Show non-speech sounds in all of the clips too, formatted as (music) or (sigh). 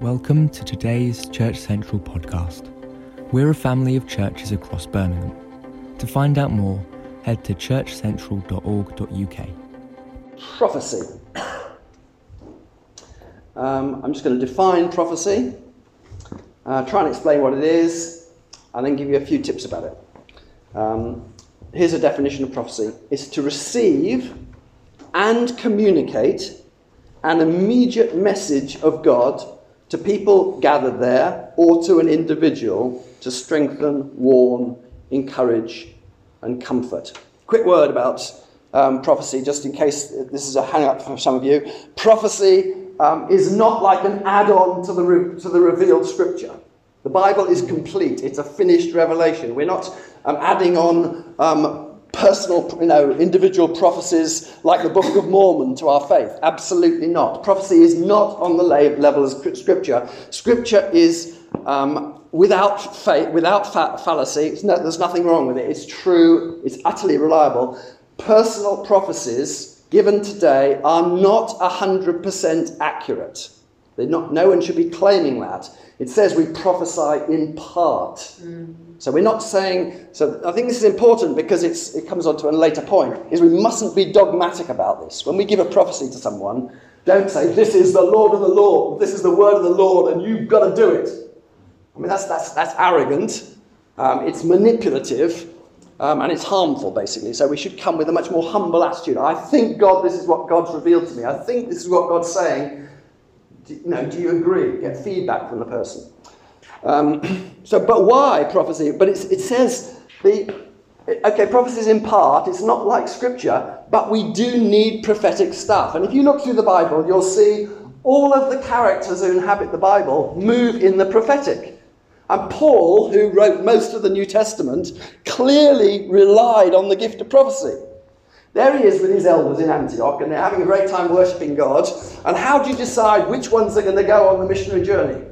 Welcome to today's Church Central podcast. We're a family of churches across Birmingham. To find out more, head to churchcentral.org.uk. Prophecy. Um, I'm just going to define prophecy, uh, try and explain what it is, and then give you a few tips about it. Um, here's a definition of prophecy it's to receive and communicate an immediate message of God to people gathered there or to an individual to strengthen, warn, encourage, and comfort. Quick word about um, prophecy, just in case this is a hang up for some of you. Prophecy um, is not like an add on to the, re- to the revealed scripture. The Bible is complete, it's a finished revelation. We're not um, adding on um, personal, you know, individual prophecies like the Book of Mormon to our faith. Absolutely not. Prophecy is not on the level of Scripture. Scripture is um, without faith, without fa- fallacy. No, there's nothing wrong with it. It's true. It's utterly reliable. Personal prophecies given today are not 100% accurate. Not, no one should be claiming that. It says we prophesy in part. Mm. So we're not saying, so I think this is important because it comes on to a later point, is we mustn't be dogmatic about this. When we give a prophecy to someone, don't say, this is the Lord of the Lord, this is the word of the Lord, and you've got to do it. I mean, that's, that's, that's arrogant, um, it's manipulative, um, and it's harmful, basically. So we should come with a much more humble attitude. I think, God, this is what God's revealed to me. I think this is what God's saying. Do, you know, do you agree? Get feedback from the person. Um, (clears throat) so, but why prophecy? But it says the okay, prophecy is in part. It's not like scripture, but we do need prophetic stuff. And if you look through the Bible, you'll see all of the characters who inhabit the Bible move in the prophetic. And Paul, who wrote most of the New Testament, clearly relied on the gift of prophecy. There he is with his elders in Antioch, and they're having a great time worshipping God. And how do you decide which ones are going to go on the missionary journey?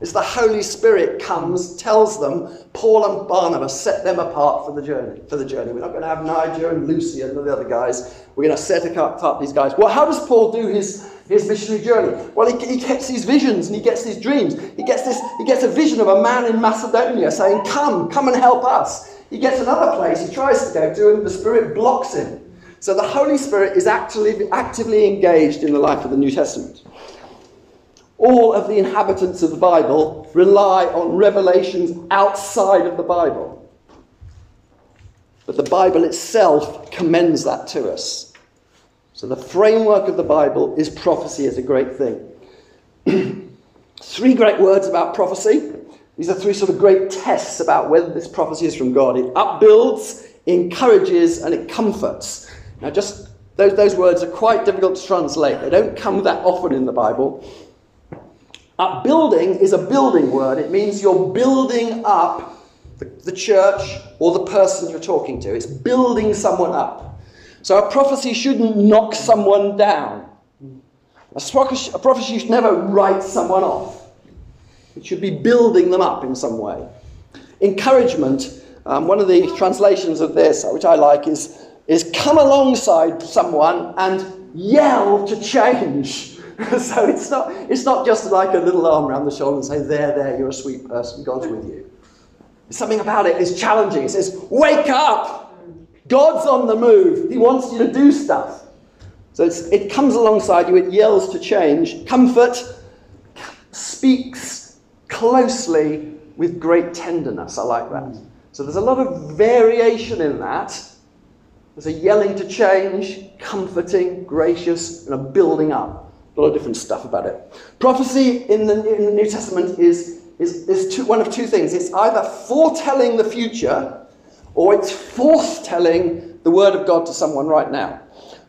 It's the Holy Spirit comes, tells them, Paul and Barnabas, set them apart for the journey. For the journey. We're not going to have Niger and Lucy and the other guys. We're going to set apart these guys. Well, how does Paul do his, his missionary journey? Well, he, he gets these visions and he gets these dreams. He gets, this, he gets a vision of a man in Macedonia saying, Come, come and help us. He gets another place he tries to go to, and the Spirit blocks him. So the Holy Spirit is actually actively engaged in the life of the New Testament all of the inhabitants of the Bible rely on revelations outside of the Bible. But the Bible itself commends that to us. So the framework of the Bible is prophecy as a great thing. (clears throat) three great words about prophecy. These are three sort of great tests about whether this prophecy is from God. It upbuilds, encourages, and it comforts. Now, just those, those words are quite difficult to translate. They don't come that often in the Bible. Upbuilding is a building word. It means you're building up the, the church or the person you're talking to. It's building someone up. So a prophecy shouldn't knock someone down. A prophecy, should never write someone off. It should be building them up in some way. Encouragement, um, one of the translations of this, which I like, is, is come alongside someone and yell to change. (laughs) so it's not, it's not just like a little arm around the shoulder and say, There, there, you're a sweet person, God's with you. Something about it is challenging. It says, Wake up! God's on the move. He wants you to do stuff. So it comes alongside you, it yells to change. Comfort speaks closely with great tenderness. I like that. So there's a lot of variation in that. There's a yelling to change, comforting, gracious, and a building up. A lot of different stuff about it. Prophecy in the, in the New Testament is, is, is two, one of two things it's either foretelling the future or it's foretelling the word of God to someone right now.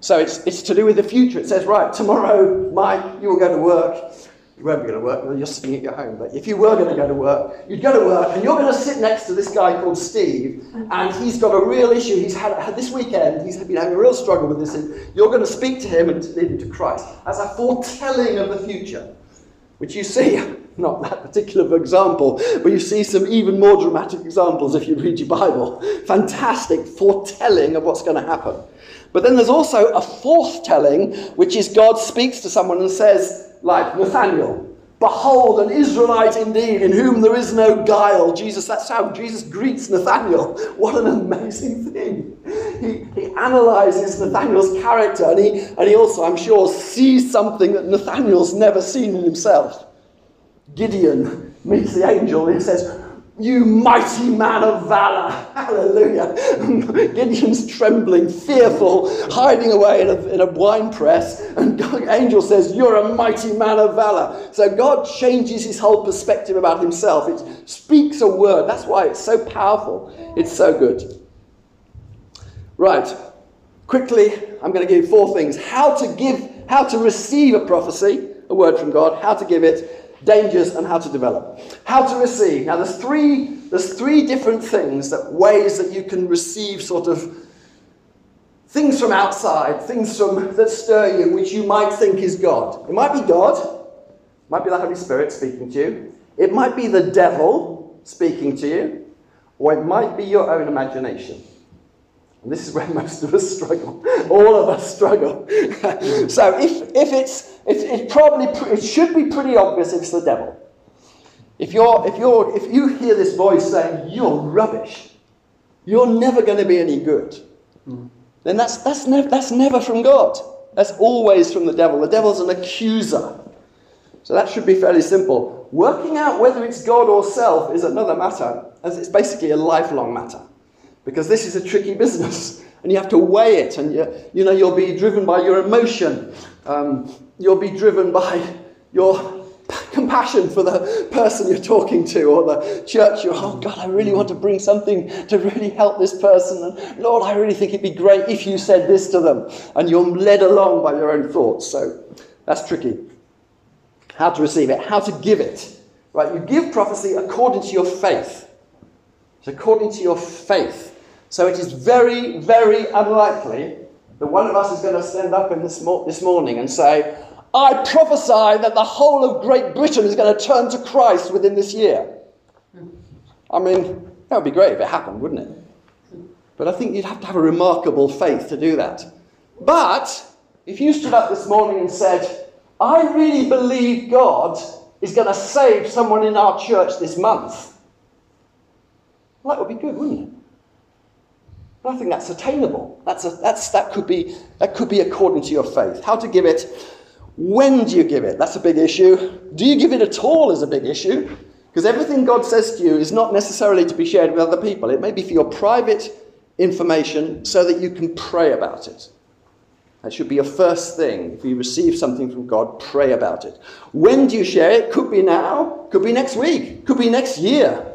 So it's, it's to do with the future. It says, right, tomorrow, Mike, you will go to work you won't be going to work, you're sitting at your home. But if you were going to go to work, you'd go to work and you're going to sit next to this guy called Steve, and he's got a real issue. He's had, had this weekend, he's been having a real struggle with this, and you're going to speak to him and lead him to Christ as a foretelling of the future. Which you see, (laughs) not that particular example, but you see some even more dramatic examples if you read your Bible. Fantastic foretelling of what's going to happen. But then there's also a forth telling, which is God speaks to someone and says, like Nathaniel, Behold, an Israelite indeed, in whom there is no guile. Jesus, that's how Jesus greets Nathaniel. (laughs) What an amazing thing. He, he analyzes Nathaniel's character, and he, and he also, I'm sure, sees something that Nathaniel's never seen in himself. Gideon meets the angel, and he says, you mighty man of valor. Hallelujah. (laughs) Gideon's trembling, fearful, hiding away in a, in a wine press. And God, angel says, You're a mighty man of valor. So God changes his whole perspective about himself. It speaks a word. That's why it's so powerful. It's so good. Right. Quickly, I'm going to give you four things. How to give, how to receive a prophecy, a word from God, how to give it, dangers and how to develop. How to receive. Now there's three there's three different things that ways that you can receive sort of things from outside, things from that stir you, which you might think is God. It might be God, it might be the Holy Spirit speaking to you, it might be the devil speaking to you, or it might be your own imagination. And this is where most of us struggle. All of us struggle. so if, if it's, it, it probably, it should be pretty obvious it's the devil. If, you're, if, you're, if you hear this voice saying, you're rubbish, you're never going to be any good, mm. then that's, that's, nev- that's never from God. That's always from the devil. The devil's an accuser. So that should be fairly simple. Working out whether it's God or self is another matter, as it's basically a lifelong matter because this is a tricky business (laughs) and you have to weigh it and you, you know you'll be driven by your emotion. Um, you'll be driven by your (laughs) compassion for the person you're talking to or the church. You're oh god i really want to bring something to really help this person and lord i really think it'd be great if you said this to them. And you're led along by your own thoughts. So that's tricky. How to receive it how to give it. Right you give prophecy according to your faith. It's according to your faith so it is very, very unlikely that one of us is going to stand up in this, this morning and say, I prophesy that the whole of Great Britain is going to turn to Christ within this year. I mean, that would be great if it happened, wouldn't it? But I think you'd have to have a remarkable faith to do that. But if you stood up this morning and said, I really believe God is going to save someone in our church this month, well, that would be good, wouldn't it? I think that's attainable. That's a, that's, that, could be, that could be according to your faith. How to give it, when do you give it? That's a big issue. Do you give it at all is a big issue. Because everything God says to you is not necessarily to be shared with other people. It may be for your private information so that you can pray about it. That should be your first thing. If you receive something from God, pray about it. When do you share it? Could be now, could be next week, could be next year.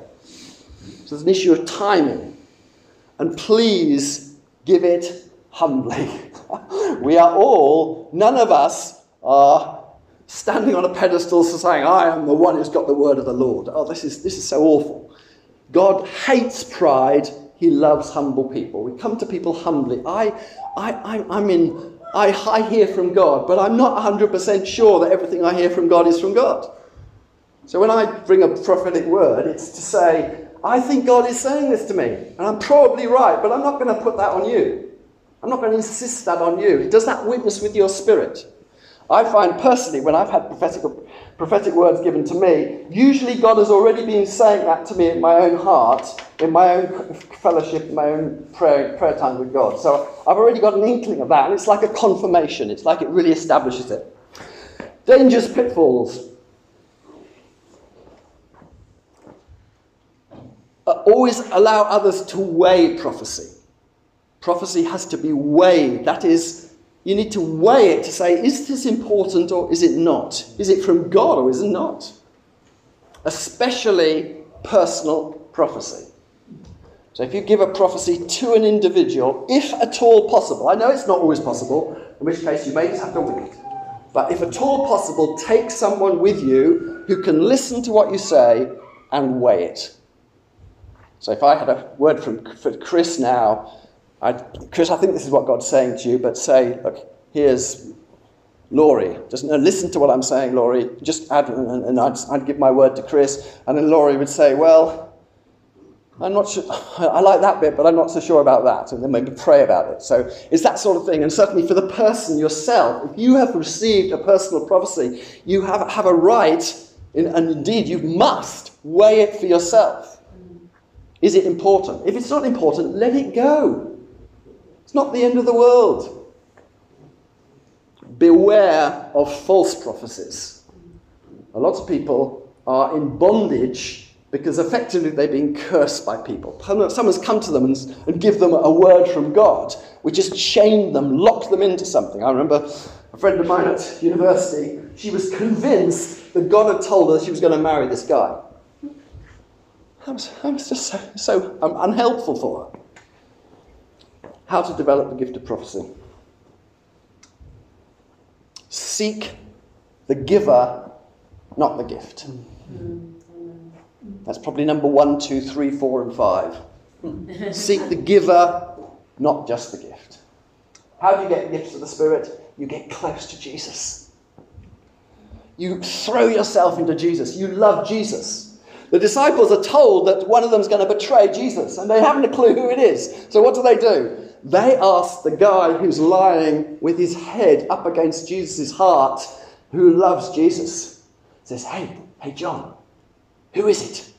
So there's an issue of timing and please give it humbly. (laughs) we are all, none of us are standing on a pedestal saying, I am the one who's got the word of the Lord. Oh, this is, this is so awful. God hates pride. He loves humble people. We come to people humbly. I, I, I, I mean, I, I hear from God, but I'm not 100% sure that everything I hear from God is from God. So when I bring a prophetic word, it's to say, I think God is saying this to me, and I'm probably right, but I'm not going to put that on you. I'm not going to insist that on you. Does that witness with your spirit? I find personally, when I've had prophetic, prophetic words given to me, usually God has already been saying that to me in my own heart, in my own fellowship, in my own prayer, prayer time with God. So I've already got an inkling of that, and it's like a confirmation. It's like it really establishes it. Dangerous pitfalls. Always allow others to weigh prophecy. Prophecy has to be weighed. That is, you need to weigh it to say, is this important or is it not? Is it from God or is it not? Especially personal prophecy. So if you give a prophecy to an individual, if at all possible, I know it's not always possible, in which case you may just have to wait. But if at all possible, take someone with you who can listen to what you say and weigh it. So if I had a word from for Chris now, I'd, Chris, I think this is what God's saying to you, but say, look, here's Laurie. Just no, listen to what I'm saying, Laurie. Just add, and, and I'd, I'd, give my word to Chris, and then Laurie would say, well, I'm not sure. (laughs) I like that bit, but I'm not so sure about that. And then maybe pray about it. So it's that sort of thing. And certainly for the person yourself, if you have received a personal prophecy, you have, have a right In, and indeed, you must weigh it for yourself. Is it important? If it's not important, let it go. It's not the end of the world. Beware of false prophecies. A lot of people are in bondage because effectively they've been cursed by people. Someone's come to them and, and give them a word from God, which has chained them, locked them into something. I remember a friend of mine at university, she was convinced that God had told her she was going to marry this guy. I was, I was just so, so unhelpful for her. How to develop the gift of prophecy. Seek the giver, not the gift. That's probably number one, two, three, four, and five. Hmm. Seek the giver, not just the gift. How do you get gifts of the Spirit? You get close to Jesus. You throw yourself into Jesus. You love Jesus. The disciples are told that one of them is going to betray Jesus, and they haven't a clue who it is. So what do they do? They ask the guy who's lying with his head up against Jesus' heart, who loves Jesus, says, Hey, hey, John, who is it?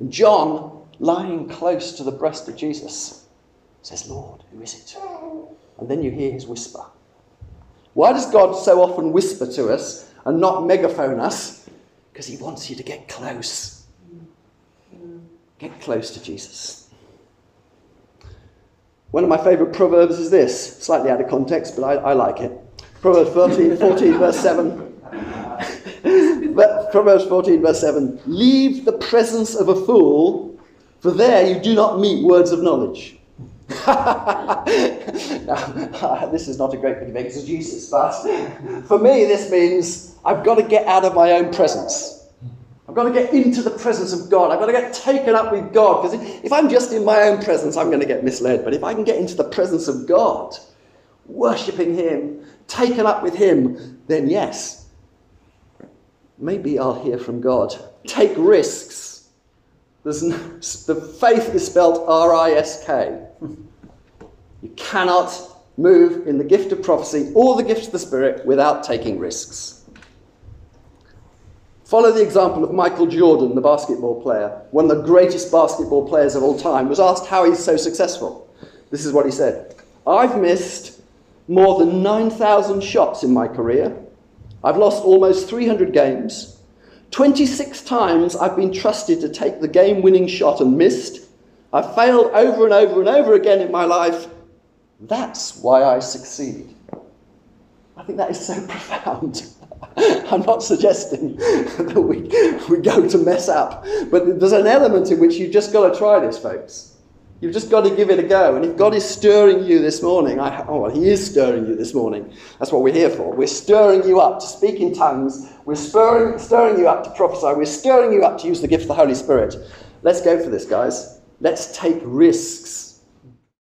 And John, lying close to the breast of Jesus, says, Lord, who is it? And then you hear his whisper. Why does God so often whisper to us and not megaphone us? Because he wants you to get close. Get close to Jesus. One of my favourite proverbs is this, slightly out of context, but I, I like it. Proverbs 14, 14 verse 7. (laughs) Proverbs 14, verse 7 Leave the presence of a fool, for there you do not meet words of knowledge. (laughs) now, (laughs) this is not a great bit of exegesis, but for me, this means I've got to get out of my own presence. I've got to get into the presence of God. I've got to get taken up with God. Because if I'm just in my own presence, I'm going to get misled. But if I can get into the presence of God, worshipping Him, taken up with Him, then yes, maybe I'll hear from God. Take risks. No, the faith is spelled R I S K. You cannot move in the gift of prophecy or the gift of the Spirit without taking risks. Follow the example of Michael Jordan, the basketball player, one of the greatest basketball players of all time, was asked how he's so successful. This is what he said I've missed more than 9,000 shots in my career I've lost almost 300 games. 26 times I've been trusted to take the game winning shot and missed. I've failed over and over and over again in my life. That's why I succeed. I think that is so (laughs) profound. (laughs) I'm not suggesting (laughs) that we, we go to mess up, but there's an element in which you've just got to try this, folks. You've just got to give it a go. And if God is stirring you this morning, I, oh, well, He is stirring you this morning. That's what we're here for. We're stirring you up to speak in tongues. We're spurring, stirring you up to prophesy. We're stirring you up to use the gift of the Holy Spirit. Let's go for this, guys. Let's take risks.